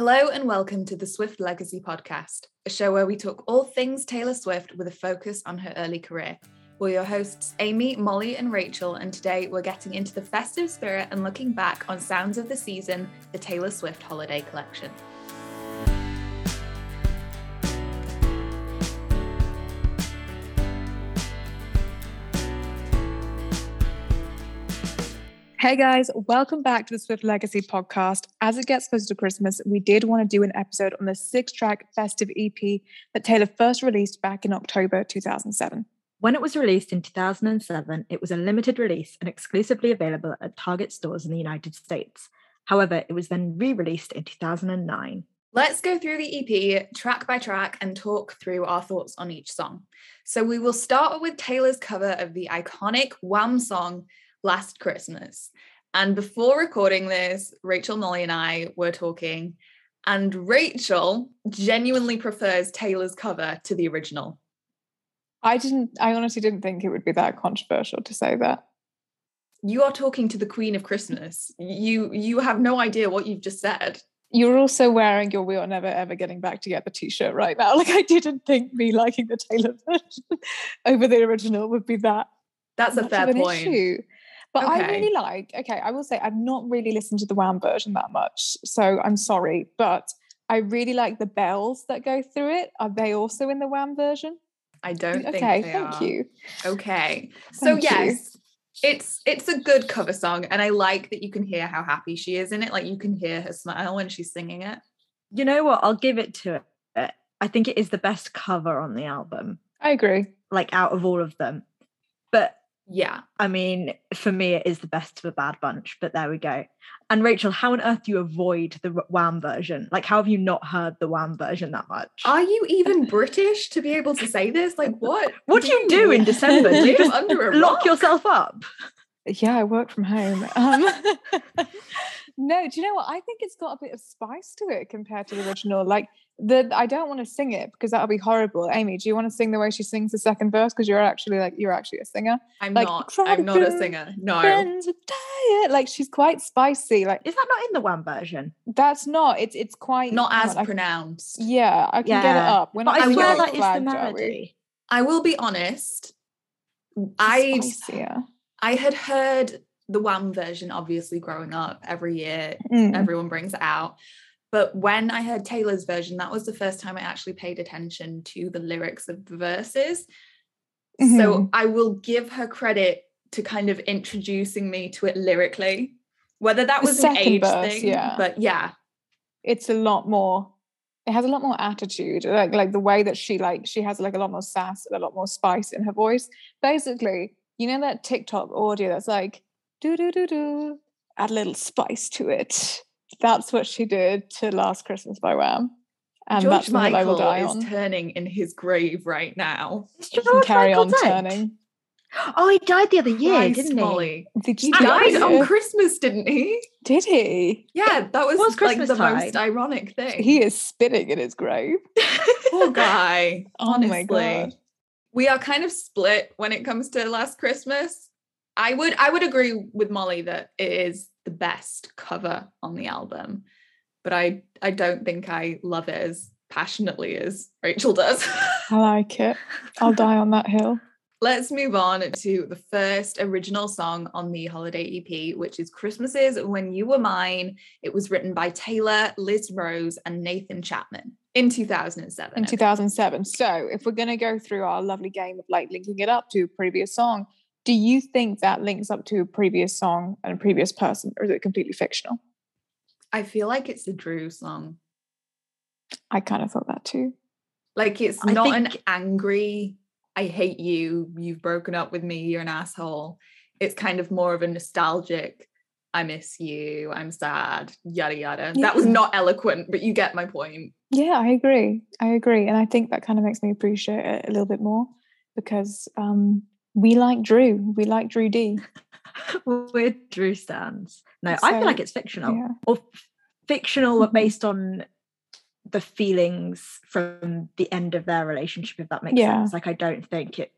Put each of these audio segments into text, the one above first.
Hello and welcome to the Swift Legacy podcast, a show where we talk all things Taylor Swift with a focus on her early career. We're your hosts, Amie, Molly, and Rachel, and today we're getting into the festive spirit and looking back on Sounds of the Season, the Taylor Swift Holiday Collection. Hey guys, welcome back to the Swift Legacy podcast. As it gets closer to Christmas, we did want to do an episode on the six track festive EP that Taylor first released back in October 2007. When it was released in 2007, it was a limited release and exclusively available at Target stores in the United States. However, it was then re released in 2009. Let's go through the EP track by track and talk through our thoughts on each song. So, we will start with Taylor's cover of the iconic Wham song last Christmas. And before recording this, Rachel, Molly, and I were talking, and Rachel genuinely prefers Taylor's cover to the original. I didn't, I honestly didn't think it would be that controversial to say that. You are talking to the Queen of Christmas. You you have no idea what you've just said. You're also wearing your "We Are Never Ever Getting Back Together" T-shirt right now. Like I didn't think me liking the Taylor version over the original would be that. That's a fair point. Issue. But okay. I really like, okay, I will say I've not really listened to the Wham version that much. So I'm sorry. But I really like the bells that go through it. Are they also in the Wham version? I don't think okay, think thank are. you. Okay. So Thank yes, it's it's a good cover song. And I like that you can hear how happy she is in it. Like you can hear her smile when she's singing it. You know what? I'll give it to it. I think it is the best cover on the album. I agree. Like out of all of them. But yeah. I mean, for me, it is the best of a bad bunch, but there we go. And Rachel, how on earth do you avoid the Wham version? Like, how have you not heard the Wham version that much? Are you even British to be able to say this? Like, what? What do you do in December? Do you just under lock yourself up? Yeah, I work from home. Um, no, do you know what? I think it's got a bit of spice to it compared to the original. Like the I don't want to sing it because that'll be horrible. Amie, do you want to sing the way she sings the second verse? Because you're actually like you're actually a singer. I'm like, not. I'm not a singer. No. Diet. Like she's quite spicy. Like is that not in the Wham version? That's not. It's it's quite not as on, pronounced. I, yeah, I can yeah. get it up. When but I, I swear that is the melody. I will be honest. I I had heard the Wham version, obviously, growing up every year, mm. everyone brings it out. But when I heard Taylor's version, that was the first time I actually paid attention to the lyrics of the verses. Mm-hmm. So I will give her credit to kind of introducing me to it lyrically. Whether that was an age verse, thing, yeah. but yeah. It's a lot more it has a lot more attitude like like the way that she like she has like a lot more sass and a lot more spice in her voice basically you know that tiktok audio that's like do do do do, add a little spice to it. That's what she did to Last Christmas by Wham. And George that's Michael I will die is on. turning in his grave right now. carry Michael on dead? turning. Oh, he died the other year, Christ, didn't he? Molly. Did he died on Christmas, didn't he? Did he? Yeah, that was, was like the time? most ironic thing. He is spitting in his grave. Poor guy. oh my god. We are kind of split when it comes to Last Christmas. I would I would agree with Molly that it is the best cover on the album, but I I don't think I love it as passionately as Rachel does. I like it. I'll die on that hill. Let's move on to the first original song on the holiday EP, which is Christmases When You Were Mine. It was written by Taylor, Liz Rose, and Nathan Chapman in 2007. In 2007. So, if we're going to go through our lovely game of like linking it up to a previous song, do you think that links up to a previous song and a previous person, or is it completely fictional? I feel like it's a Drew song. I kind of thought that too. Like it's I not think... an angry, I hate you, you've broken up with me, you're an asshole. It's kind of more of a nostalgic, I miss you, I'm sad, yada yada. Yeah. That was not eloquent, but you get my point. Yeah, I agree. I agree. And I think that kind of makes me appreciate it a little bit more because um we like Drew. We like Drew D. We're Drew stands. No, so, I feel like it's fictional yeah. or fictional mm-hmm. based on the feelings from the end of their relationship, if that makes yeah. sense. Like, I don't think it,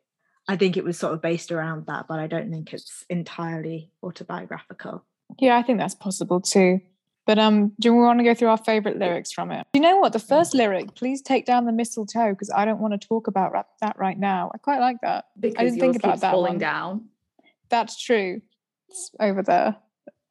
I think it was sort of based around that, but I don't think it's entirely autobiographical. Yeah, I think that's possible too. But um, do we want to go through our favorite lyrics from it? Do you know what? The first lyric, please take down the mistletoe, because I don't want to talk about that right now. I quite like that. Because I didn't think about that. Falling one. down. That's true. It's over there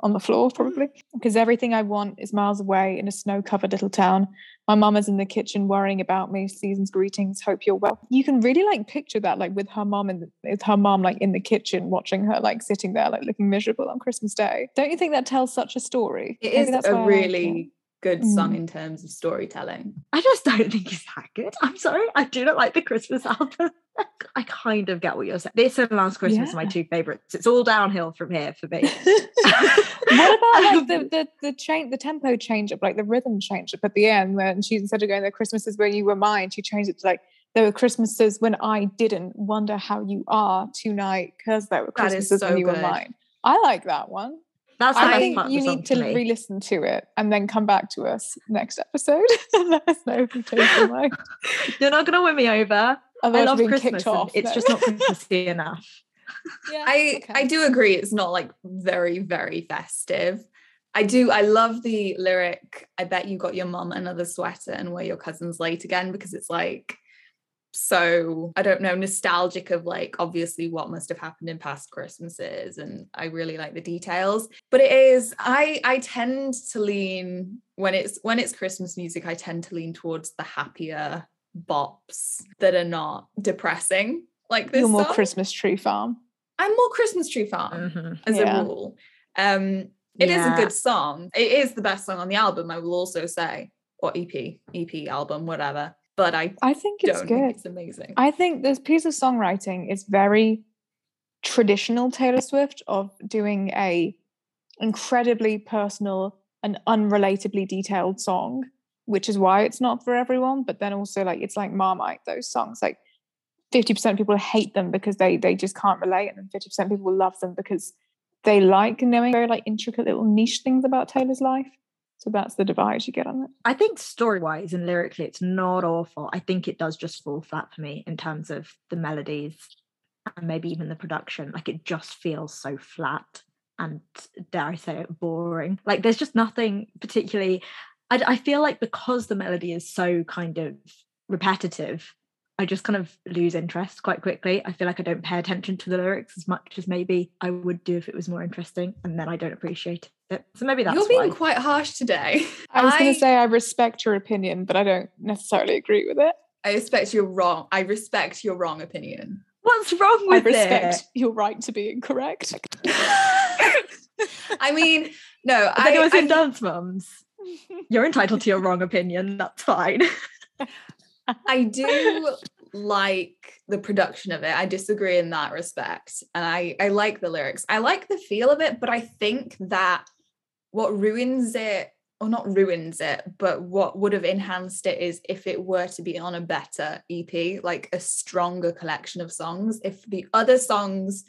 on the floor, probably. Because everything I want is miles away in a snow covered little town. My mum is in the kitchen worrying about me. Season's greetings. Hope you're well. You can really like picture that, like with her mum and with her mum like in the kitchen, watching her like sitting there, like looking miserable on Christmas Day. Don't you think that tells such a story? It Maybe is a really good song mm. in terms of storytelling. I just don't think it's that good. I'm sorry. I do not like the Christmas album. I kind of get what you're saying. This and Last Christmas yeah. are my two favorites. It's all downhill from here for me. what about like the the the change, the tempo change up, like the rhythm change up at the end when she instead of going "The Christmases when you were mine," she changed it to like "There were Christmases when I didn't wonder how you are tonight," because there were Christmases so when you good. were mine. I like that one. That's I think you need to, to re-listen to it and then come back to us next episode and let us know if you changed your mind. You're not going to win me over. Otherwise I love Christmas. Off, it's just not Christmassy enough. Yeah, I okay. I do agree. It's not like very very festive. I do. I love the lyric. I bet you got your mom another sweater and wear your cousin's late again because it's like so I don't know, nostalgic of like obviously what must have happened in past Christmases. And I really like the details. But it is, I I tend to lean when it's when it's Christmas music, I tend to lean towards the happier bops that are not depressing. Like this. You're more song. Christmas tree farm. I'm more Christmas tree farm mm-hmm. as yeah. a rule. Um it yeah. is a good song. It is the best song on the album, I will also say. Or EP, EP album, whatever but I I think it's good. Think it's amazing. I think this piece of songwriting is very traditional Taylor Swift of doing a incredibly personal and unrelatably detailed song, which is why it's not for everyone. But then also like it's like Marmite, those songs like 50% of people hate them because they they just can't relate, and then 50% of people love them because they like knowing very like intricate little niche things about Taylor's life. So that's the divide you get on it. I think story wise and lyrically, it's not awful. I think it does just fall flat for me in terms of the melodies and maybe even the production. Like it just feels so flat and dare I say it, boring. Like there's just nothing particularly. I, I feel like because the melody is so kind of repetitive, I just kind of lose interest quite quickly. I feel like I don't pay attention to the lyrics as much as maybe I would do if it was more interesting, and then I don't appreciate it. So maybe that's you're being why. quite harsh today. I was I... going to say I respect your opinion, but I don't necessarily agree with it. I respect your wrong. I respect your wrong opinion. What's wrong with I respect it? your right to be incorrect. I mean, no, I, I think it was in Dance Moms. You're entitled to your wrong opinion. That's fine. I do like the production of it. I disagree in that respect. And I, I like the lyrics. I like the feel of it, but I think that what ruins it, or not ruins it, but what would have enhanced it is if it were to be on a better EP, like a stronger collection of songs. If the other songs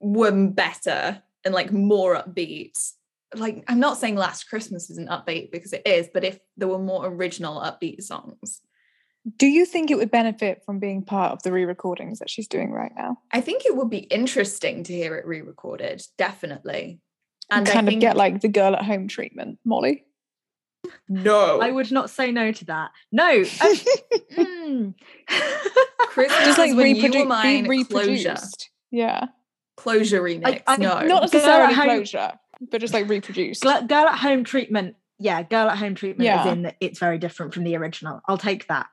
were better and like more upbeat, like I'm not saying Last Christmas isn't upbeat because it is, but if there were more original upbeat songs, do you think it would benefit from being part of the re-recordings that she's doing right now? I think it would be interesting to hear it re-recorded, definitely. And, and kind of get like the girl at home treatment, Molly. No, I would not say no to that. No, mm. Christmas just like when reprodu- you were mine, reproduced. Closure. Yeah, closure remix. I, I, no, not necessarily closure, but just like reproduced. Girl, girl at home treatment. Yeah, girl at home treatment yeah. is in that it's very different from the original. I'll take that.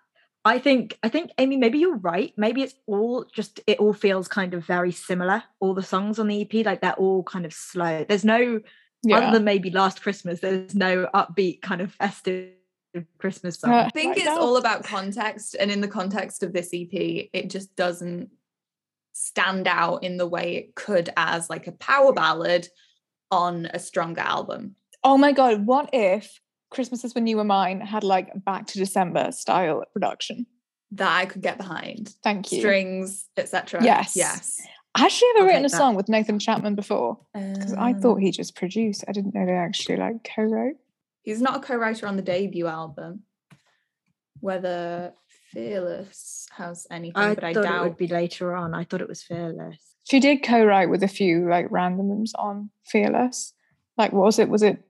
I think I think Amie, maybe you're right. Maybe it's all just it all feels kind of very similar. All the songs on the EP, like they're all kind of slow. There's no yeah. other than maybe Last Christmas. There's no upbeat kind of festive Christmas song. Uh, I think it's all about context, and in the context of this EP, it just doesn't stand out in the way it could as like a power ballad on a stronger album. Oh my god! What if Christmas is when you were mine had like back to December style production that I could get behind. Thank you. Strings, etc. Yes. Yes. Has she ever I'll written a that. song with Nathan Chapman before? Because um, I thought he just produced. I didn't know they actually like co-wrote. He's not a co-writer on the debut album. Whether Fearless has anything, I but I doubt it would be later on. I thought it was Fearless. She did co-write with a few like randoms on Fearless. Like what was it? Was it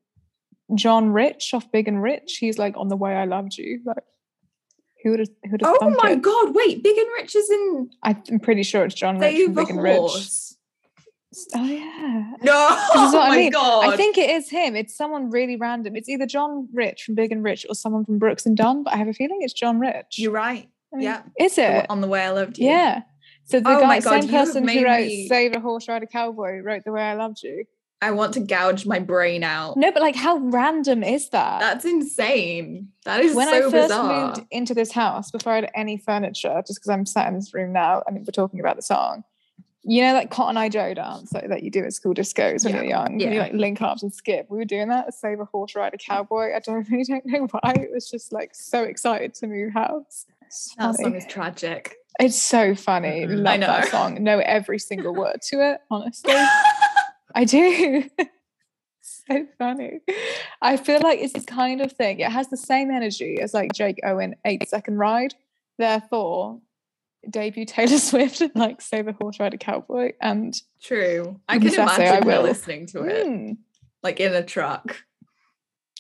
John Rich off Big and Rich. He's like on the way I loved you. Like who would have who would have Oh my it? god, wait, Big and Rich is in I'm pretty sure it's John Rich from Big and Rich. Oh yeah. No, oh my I mean. god. I think it is him. It's someone really random. It's either John Rich from Big and Rich or someone from Brooks and Dunn, but I have a feeling it's John Rich. You're right. I mean, yeah. Is it? On the way I loved you. Yeah. So the oh guy, God, same person who wrote me... Save a Horse Ride a Cowboy wrote The Way I Loved You. I want to gouge my brain out. No, but like how random is that? That's insane. That is when so I first bizarre. moved into this house before I had any furniture, just because I'm sat in this room now and we're talking about the song. You know, that Cotton Eye Joe dance like, that you do at school discos when yeah. you're young. Yeah. You like link arms and skip. We were doing that. Save a horse, ride a cowboy. I don't really don't know why. It was just like so excited to move house. That song is tragic. It's so funny. Mm-hmm. Love that song. Know every single word to it, honestly. I do. so funny. I feel like it's this kind of thing. It has the same energy as like Jake Owen Eight Second Ride. Therefore, debut Taylor Swift and like Save a Horse Ride a Cowboy. And true. I can imagine her listening to it. Mm. Like in a truck.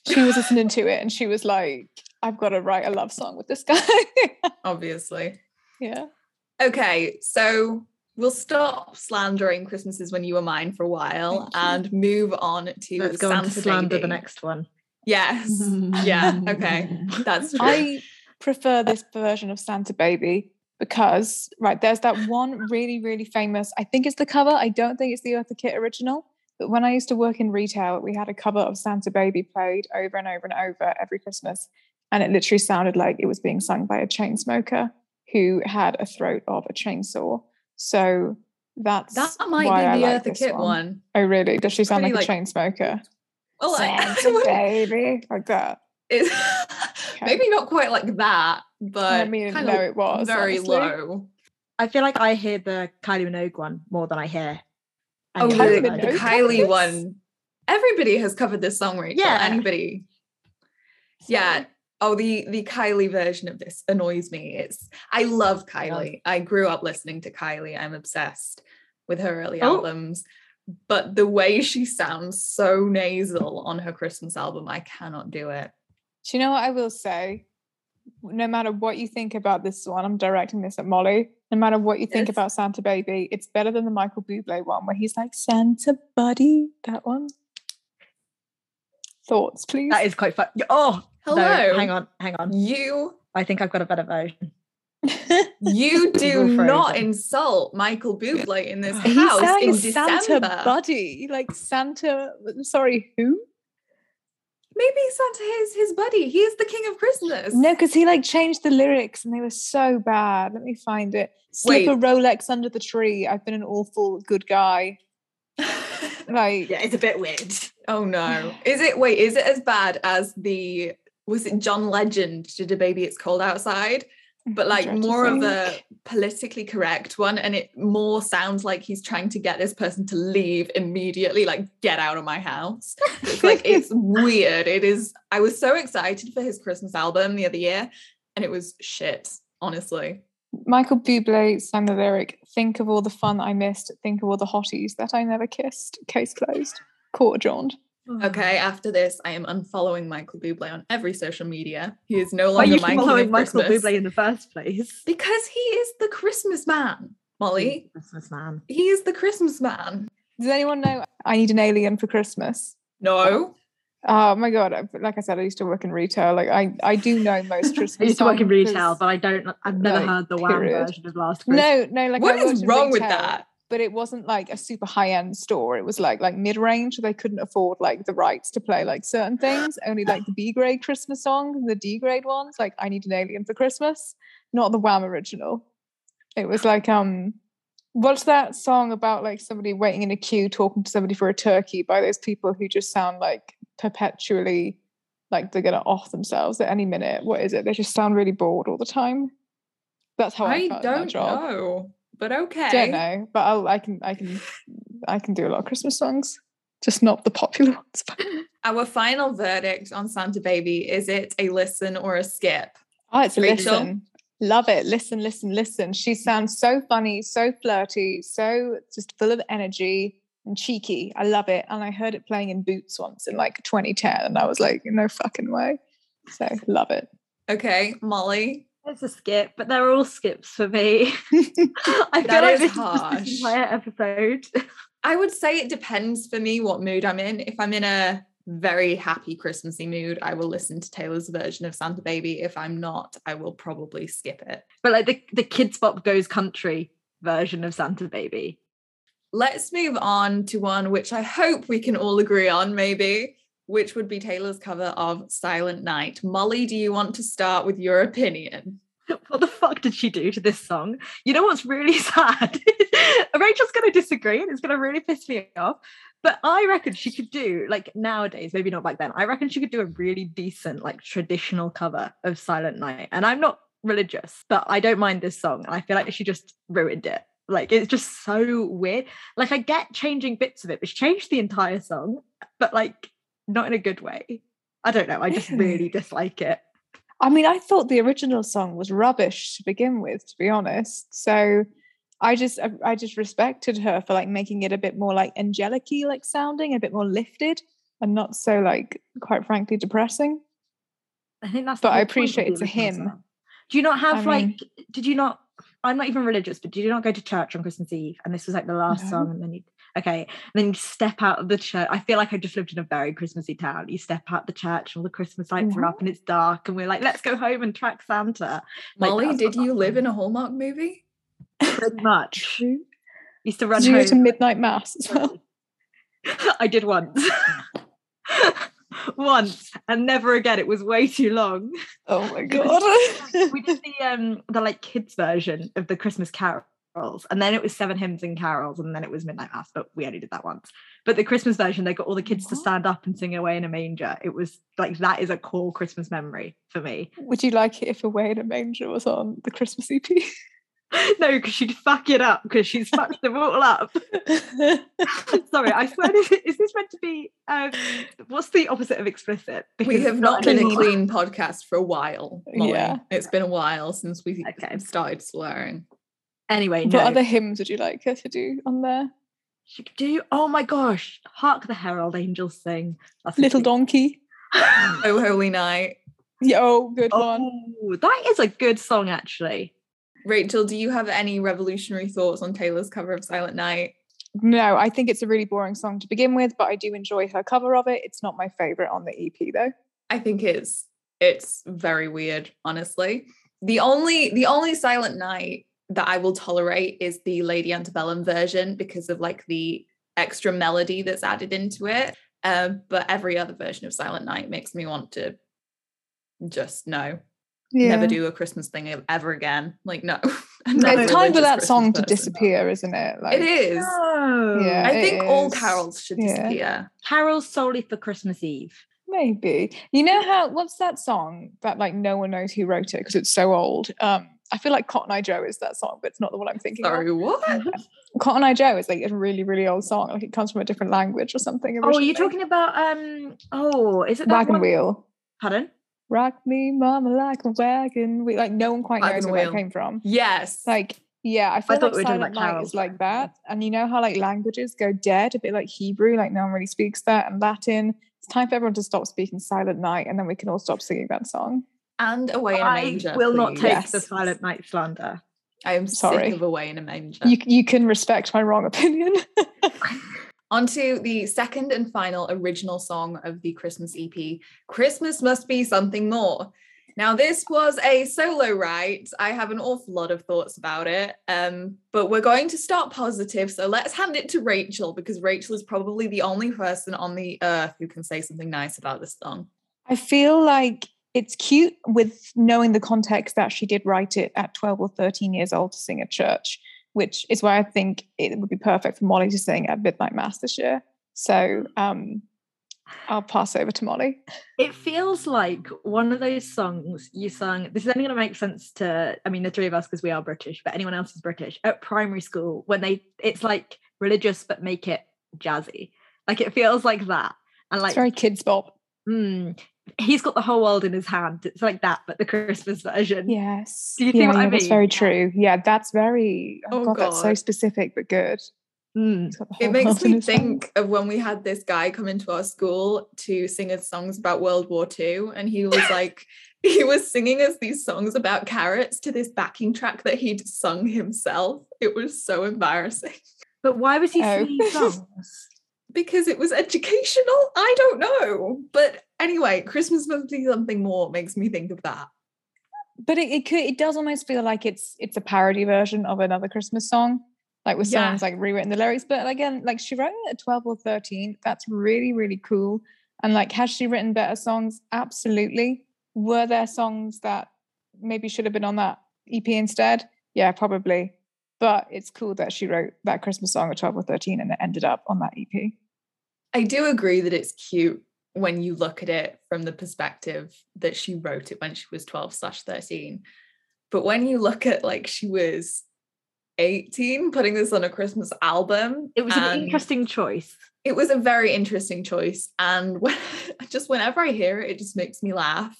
She was listening to it and she was like, I've got to write a love song with this guy. Obviously. Yeah. Okay, so we'll stop slandering Christmases when you were mine for a while and move on to Let's go Santa on to slander Baby. the next one. Yes. yeah. Okay. That's true. I prefer this version of Santa Baby because right there's that one really really famous i think it's the cover i don't think it's the eartha kitt original but when i used to work in retail we had a cover of santa baby played over and over and over every christmas and it literally sounded like it was being sung by a chain smoker who had a throat of a chainsaw. So that's that might be I the like Eartha Kitt one. one. Oh, really? Does she sound like, like, a chain smoker? Well, Santa baby, like that. It's okay. maybe not quite like that, but I mean, no, it was very honestly. low. I feel like I hear the Kylie Minogue one more than I hear. Oh, the, the Kylie one. Everybody has covered this song, Rachel. Yeah, anybody. Yeah, oh the the kylie version of this annoys me. It's i love kylie. I grew up listening to kylie. I'm obsessed with her early oh. albums. But the way she sounds so nasal on her christmas album i cannot do it. Do you know what i will say? No matter what you think about this one i'm directing this at molly no matter what you think yes. about santa baby it's better than the michael bublé one where he's like santa buddy that one thoughts please that is quite fun oh Hello. No, hang on, hang on. You. I think I've got a better version. you do not insult Michael Bublé in this house in December. Santa buddy, like Santa. Sorry, who? Maybe Santa is his buddy. He is the king of Christmas. No, because he like changed the lyrics and they were so bad. Let me find it. Slip Wait. a Rolex under the tree. I've been an awful good guy. Like yeah, it's a bit weird. Oh no. Is it wait, is it as bad as the was it John Legend did a baby it's cold outside? Mm-hmm. But like more of a politically correct one and it more sounds like he's trying to get this person to leave immediately like get out of my house. It's like it's weird. It is i was so excited for his christmas album the other year and it was shit honestly michael bublé sang the lyric think of all the fun i missed think of all the hotties that i never kissed case closed court adjourned Okay, after this, I am unfollowing Michael Bublé on every social media. He is no longer Why are you following Michael Bublé in the first place? Because he is the Christmas man, Molly. Christmas man. He is the Christmas man. Does anyone know I need an alien for Christmas? No. Oh my god! Like I said, I used to work in retail. Like I, I do know most Christmas. I used to work in retail, but I don't. I've never like, heard the Wham version of Last Christmas. No, no. Like what what is wrong with that? but it wasn't like a super high end store. It was like like mid range. They couldn't afford like the rights to play like certain things. Only like the B grade Christmas songs, the D grade ones. Like I Need an Alien for Christmas, not the Wham original. It was like um, what's that song about like somebody waiting in a queue talking to somebody for a turkey by those people who just sound like perpetually like they're gonna off themselves at any minute. What is it? They just sound really bored all the time. That's how I, I don't know but okay. Don't know, but I'll, I can, I can, I can do a lot of Christmas songs, just not the popular ones. Our final verdict on Santa Baby is it a listen or a skip? Oh, it's a Rachel? listen. Love it. Listen, listen, listen. She sounds so funny, so flirty, so just full of energy. And cheeky. I love it. And I heard it playing in Boots once in like 2010, and I was like, no fucking way. So love it. Okay, Molly. It's a skip, but they're all skips for me. I feel like this harsh. is this entire episode. I would say it depends for me what mood I'm in. If I'm in a very happy Christmassy mood, I will listen to Taylor's version of Santa Baby. If I'm not, I will probably skip it. But like the, the Kidz Bop Goes Country version of Santa Baby. Let's move on to one which I hope we can all agree on, maybe, which would be Taylor's cover of Silent Night. Molly, do you want to start with your opinion? What the fuck did she do to this song? You know what's really sad? Rachel's going to disagree and it's going to really piss me off. But I reckon she could do, like nowadays, maybe not back then, I reckon she could do a really decent, like traditional cover of Silent Night. And I'm not religious, but I don't mind this song. I feel like she just ruined it. Like it's just so weird. Like I get changing bits of it, but she changed the entire song, but like not in a good way. I don't know. I just really dislike it. I mean, I thought the original song was rubbish to begin with, to be honest. So I just I just respected her for like making it a bit more like angelic like sounding, a bit more lifted and not so like quite frankly depressing. I think that's but I appreciate it's a hymn. Do you not have I like did you not I'm not even religious, but did you not go to church on Christmas Eve? And this was like the last no. song, and then you okay, and then you step out of the church. I feel like I just lived in a very Christmassy town. You step out the church, and all the Christmas lights are up, and it's dark, and we're like, let's go home and track Santa. Like, Molly, did you live in a Hallmark movie? Pretty much. Used to run. Did you go to midnight mass as well? I did once. once and never again. It was way too long. Oh my god. we did the um the like kids version of the Christmas carols. And then it was seven hymns and carols, and then it was midnight mass, but we only did that once. But the Christmas version, they got all the kids to stand up and sing Away in a Manger. It was like that is a core Christmas memory for me. Would you like it if Away in a Manger was on the Christmas EP? no, because she'd fuck it up because she's fucked them all up. Sorry, I swear, is, is, this meant to be? Um, what's the opposite of explicit? Because we have not been a clean podcast for a while. Molly. Yeah, it's been a while since we okay. started swearing. Anyway, what other hymns would you like her to do on there? She could do. Oh my gosh! Hark the herald angels sing. That's Little donkey. oh holy night. Yeah, oh, good oh, one. That is a good song, actually. Rachel, do you have any revolutionary thoughts on Taylor's cover of Silent Night? No, I think it's a really boring song to begin with, but I do enjoy her cover of it. It's not my favorite on the EP though. I think it's it's very weird, honestly. The only the only Silent Night that I will tolerate is the Lady Antebellum version because of like the extra melody that's added into it. Um, but every other version of Silent Night makes me want to just no yeah. never do a Christmas thing ever again. Like, no. it's time for that Christmas song to disappear, isn't it? Like, it is. No. Yeah, I think is. all carols should disappear. Carols solely for Christmas Eve. Maybe. You know how what's that song that like no one knows who wrote it because it's so old? Um I feel like Cotton Eye Joe is that song, but it's not the one I'm thinking Sorry, of. what? Cotton Eye Joe is like a really, really old song. Like it comes from a different language or something. Originally. Oh, you're talking about um oh, is it that Wagon one? Wheel? Pardon? Rock me mama like a wagon we like no one quite knows where it came from. Yes. Like yeah i feel I like silent night is like that. And you know how like languages go dead a bit like hebrew like no one really speaks that and latin. It's time for everyone to stop speaking silent night and then we can all stop singing that song. And away in a manger I will please. not take yes. the silent night slander. I am sorry. sick of away in a manger. You, you can respect my wrong opinion On to the second and final original song of the Christmas EP, Christmas Must Be Something More. Now, this was a solo write. I have an awful lot of thoughts about it, um, but we're going to start positive. So let's hand it to Rachel because Rachel is probably the only person on the earth who can say something nice about this song. I feel like it's cute with knowing the context that she did write it at 12 or 13 years old to sing at church which is why I think it would be perfect for Molly to sing at Midnight Mass this year. So um, I'll pass over to Molly. It feels like one of those songs you sung. This is only going to make sense to, I mean, the three of us because we are British, but anyone else is British at primary school when they, it's like religious but make it jazzy. Like it feels like that, and like it's very Kidz Bop. Mm, he's got the whole world in his hand. It's like that, but the Christmas version. Yes. Do you think yeah, what yeah, I mean? That's very true. Yeah, that's very. Oh, oh God, God, that's so specific but good. Mm. It makes me think of when we had this guy come into our school to sing us songs about World War II, and he was like, he was singing us these songs about carrots to this backing track that he'd sung himself. It was so embarrassing. But why was he oh. singing songs? because it was educational. I don't know. But anyway, Christmas must be something more makes me think of that. But it, it could it does almost feel like it's it's a parody version of another Christmas song. Like with yeah. songs like rewritten the lyrics. But again, like she wrote it at 12 or 13. That's really, really cool. And like, has she written better songs? Absolutely. Were there songs that maybe should have been on that EP instead? Yeah, probably. But it's cool that she wrote that Christmas song at 12 or 13 and it ended up on that EP. I do agree that it's cute when you look at it from the perspective that she wrote it when she was 12 slash 13. But when you look at like she was 18 putting this on a Christmas album, it was an interesting choice. It was a very interesting choice. And when, just whenever I hear it, it just makes me laugh.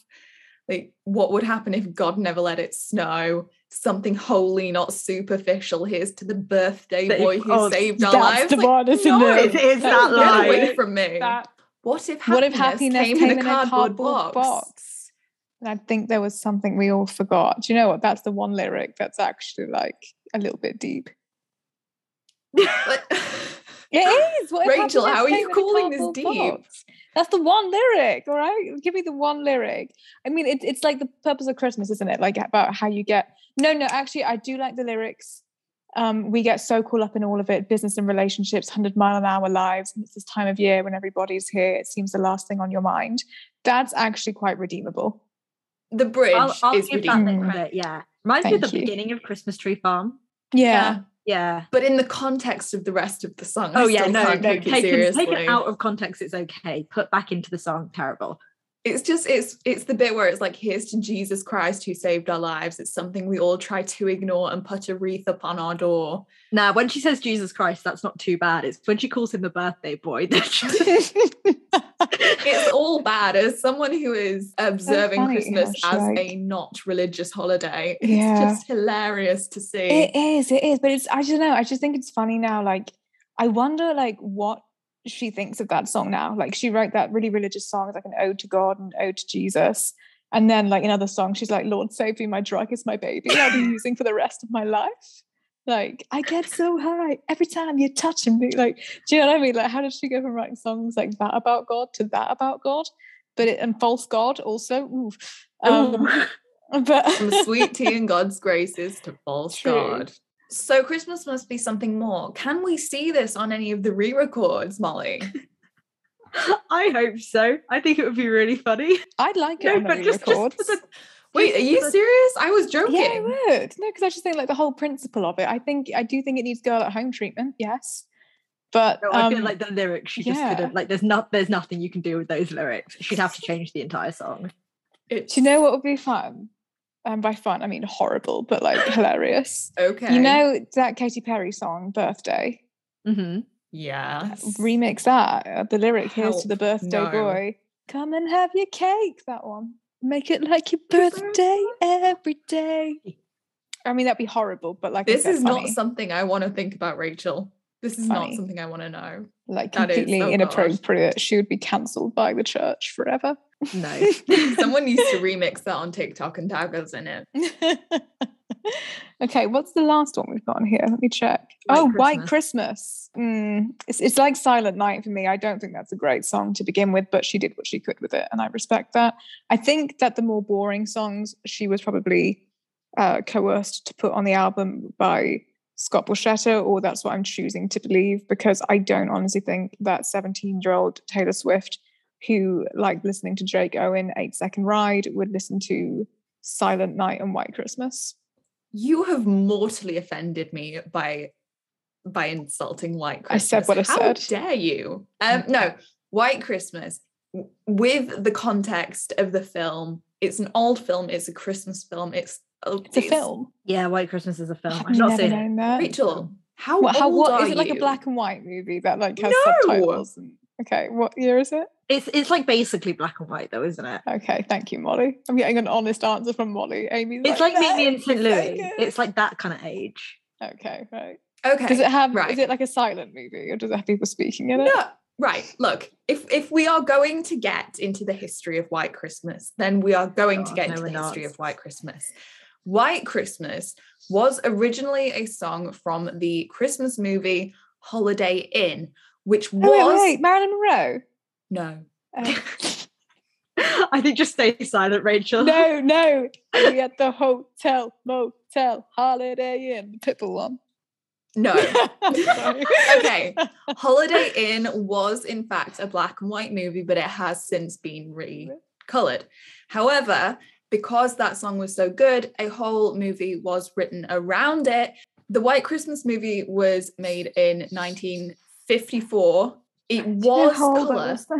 Like, what would happen if God never let it snow? something holy, not superficial. Here's to the birthday boy who oh, saved our lives. Like, one, no, it? It is that, that line. Get away from me. That, what if happiness, what if happiness came, came in, a cardboard, cardboard box? box? And I think there was something we all forgot. Do you know what? That's the one lyric that's actually like a little bit deep. it is. What Rachel, how are you calling this deep? Box? That's the one lyric, all right? Give me the one lyric. I mean, it, it's like the purpose of Christmas, isn't it? Like about how you get. No, no, actually, I do like the lyrics. Um, we get so caught up in all of it business and relationships, 100 mile an hour lives. And it's this time of year when everybody's here. It seems the last thing on your mind. That's actually quite redeemable. The bridge I'll, I'll is redeemable. Credit, yeah. Reminds Thank me of the you. beginning of Christmas Tree Farm. Yeah. yeah. Yeah. But in the context of the rest of the song, oh I yeah, no, no, take, it take it out of context, it's okay. Put back into the song, terrible. It's just it's it's the bit where it's like, here's to Jesus Christ who saved our lives. It's something we all try to ignore and put a wreath upon our door. Now, when she says Jesus Christ, that's not too bad. It's when she calls him the birthday boy it's all bad. As someone who is observing so Christmas as like... a not religious holiday, it's yeah. just hilarious to see. It is, it is. But it's I don't know. I just think it's funny now. Like, I wonder like what she thinks of that song now. Like she wrote that really religious song, like an ode to God and ode to Jesus. And then like another song, she's like, Lord save me, my drug is my baby. I'll be using for the rest of my life. Like, I get so high every time you're touching me. Like, do you know what I mean? Like, how did she go from writing songs like that about God to that about God? But it and false God also. Um, but from sweet tea and God's graces to false True. God. So Christmas must be something more. Can we see this on any of the re-records, Molly? I hope so. I think it would be really funny. I'd like it no, on the records. Wait, are you serious? I was joking. Yeah, I would. No, because I just think like the whole principle of it. I think I do think it needs girl at home treatment. Yes, but no, I feel um, like the lyrics. She just couldn't. Like, there's not. There's nothing you can do with those lyrics. She'd have to change the entire song. It's... Do you know what would be fun? And by fun, I mean horrible, but like hilarious. Okay. You know that Katy Perry song, "Birthday." Mm-hmm. Yeah. Remix that. Uh, the lyric Help. "Here's to the birthday no. boy." Come and have your cake. That one. Make it like your birthday every day. I mean, that'd be horrible, but like this is funny. not something I want to think about, Rachel. This is funny. not something I want to know. Like completely oh inappropriate. She would be cancelled by the church forever. No. Someone used to remix that on TikTok and tag us in it. okay, what's the last one we've got on here? Let me check. White oh, Christmas. White Christmas. Mm, it's, it's like Silent Night for me. I don't think that's a great song to begin with, but she did what she could with it, and I respect that. I think that the more boring songs she was probably uh, coerced to put on the album by Scott Borchetta, or that's what I'm choosing to believe, because I don't honestly think that 17 year old Taylor Swift, who liked listening to Jake Owen, Eight Second Ride, would listen to Silent Night and White Christmas you have mortally offended me by by insulting white christmas i said what i How said dare you um no white christmas with the context of the film it's an old film it's a christmas film it's it's a film yeah white christmas is a film i've not seen it that. rachel how what, how what is it like you? a black and white movie that like has no. subtitles and, okay what year is it it's it's like basically black and white though, isn't it? Okay, thank you, Molly. I'm getting an honest answer from Molly. Amie. It's like, like Meet Me in St. Louis. It's like that kind of age. Okay, right. Okay. Does it have? Right. Is it like a silent movie, or does it have people speaking in it? No. Right. Look, if if we are going to get into the history of White Christmas, then we are going oh, to get no, into the history not. of White Christmas. White Christmas was originally a song from the Christmas movie Holiday Inn, which was oh, wait, wait. Marilyn Monroe. No. Oh. I think just stay silent, Rachel. No, no. We had the hotel, motel, Holiday Inn, the Pitbull one. No. okay. Holiday Inn was, in fact, a black and white movie, but it has since been recolored. However, because that song was so good, a whole movie was written around it. The White Christmas movie was made in 1954. It was color.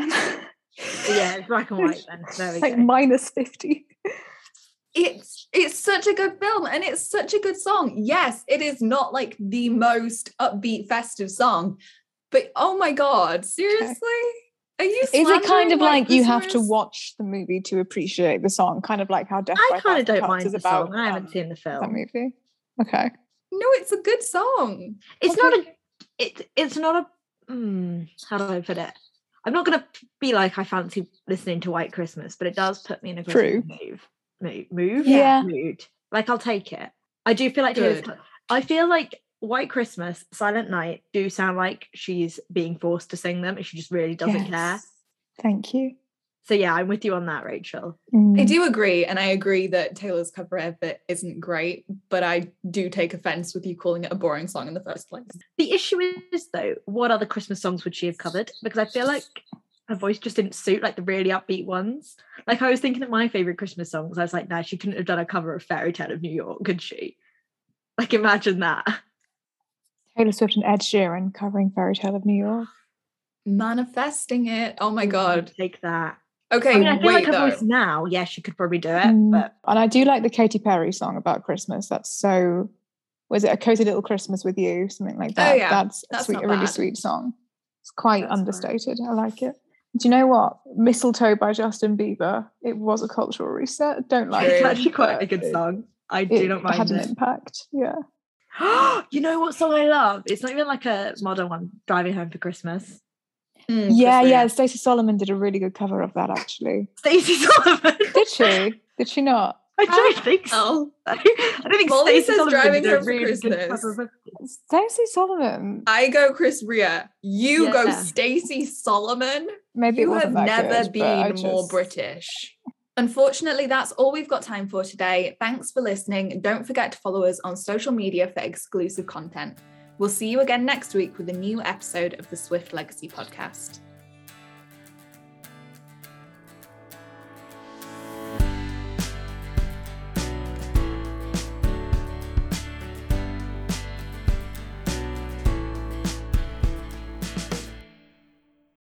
yeah, it's black and white then. There we like go. minus 50 it's it's such a good film and it's such a good song. Yes, it is not like the most upbeat festive song, but oh my god, seriously? Are you Is it kind of like you have to watch the movie to appreciate the song? Kind of like how Death I kind of don't mind the about, song. I haven't um, seen the film. That movie. Okay. No, it's a good song. It's okay. not a it, it's not a mm, how do I put it? I'm not gonna be like I fancy listening to White Christmas, but it does put me in a good True. mood mood, move, yeah, mood. Like I'll take it. I do feel like I feel like White Christmas, Silent Night do sound like she's being forced to sing them and she just really doesn't yes. care. Thank you. So yeah, I'm with you on that, Rachel. Mm. I do agree, and I agree that Taylor's cover of it isn't great, but I do take offense with you calling it a boring song in the first place. The issue is though, what other Christmas songs would she have covered? Because I feel like her voice just didn't suit like the really upbeat ones. Like I was thinking of my favorite Christmas songs. I was like, nah, she couldn't have done a cover of Fairy Tale of New York, could she? Like imagine that. Taylor Swift and Ed Sheeran covering Fairy Tale of New York. Manifesting it. Oh my god. Take that. Okay, I, mean, I feel like her though. voice now, yeah, she could probably do it. Mm. But and I do like the Katy Perry song about Christmas. That's so was it a cozy little Christmas with you? Something like oh, that. Oh, yeah. That's, That's a, sweet, a really sweet song. It's quite That's understated. Fine. I like it. Do you know what? Mistletoe by Justin Bieber. It was a cultural reset. Don't like it's it. actually quite a good song. I do not mind it. Had an impact. Yeah. you know what song I love? It's not even like a modern one. Driving home for Christmas. Mm, yeah, Christmas. yeah. Stacey Solomon did a really good cover of that. Actually, Stacey Solomon. did she? Did she not? I don't think so. I don't think Molly Stacey says driving home for Christmas. Stacey Solomon. I go Chris Rea. You yeah. go Stacey Solomon. Maybe you have never good, been more British. Unfortunately, that's all we've got time for today. Thanks for listening. Don't forget to follow us on social media for exclusive content. We'll see you again next week with a new episode of the Swift Legacy podcast.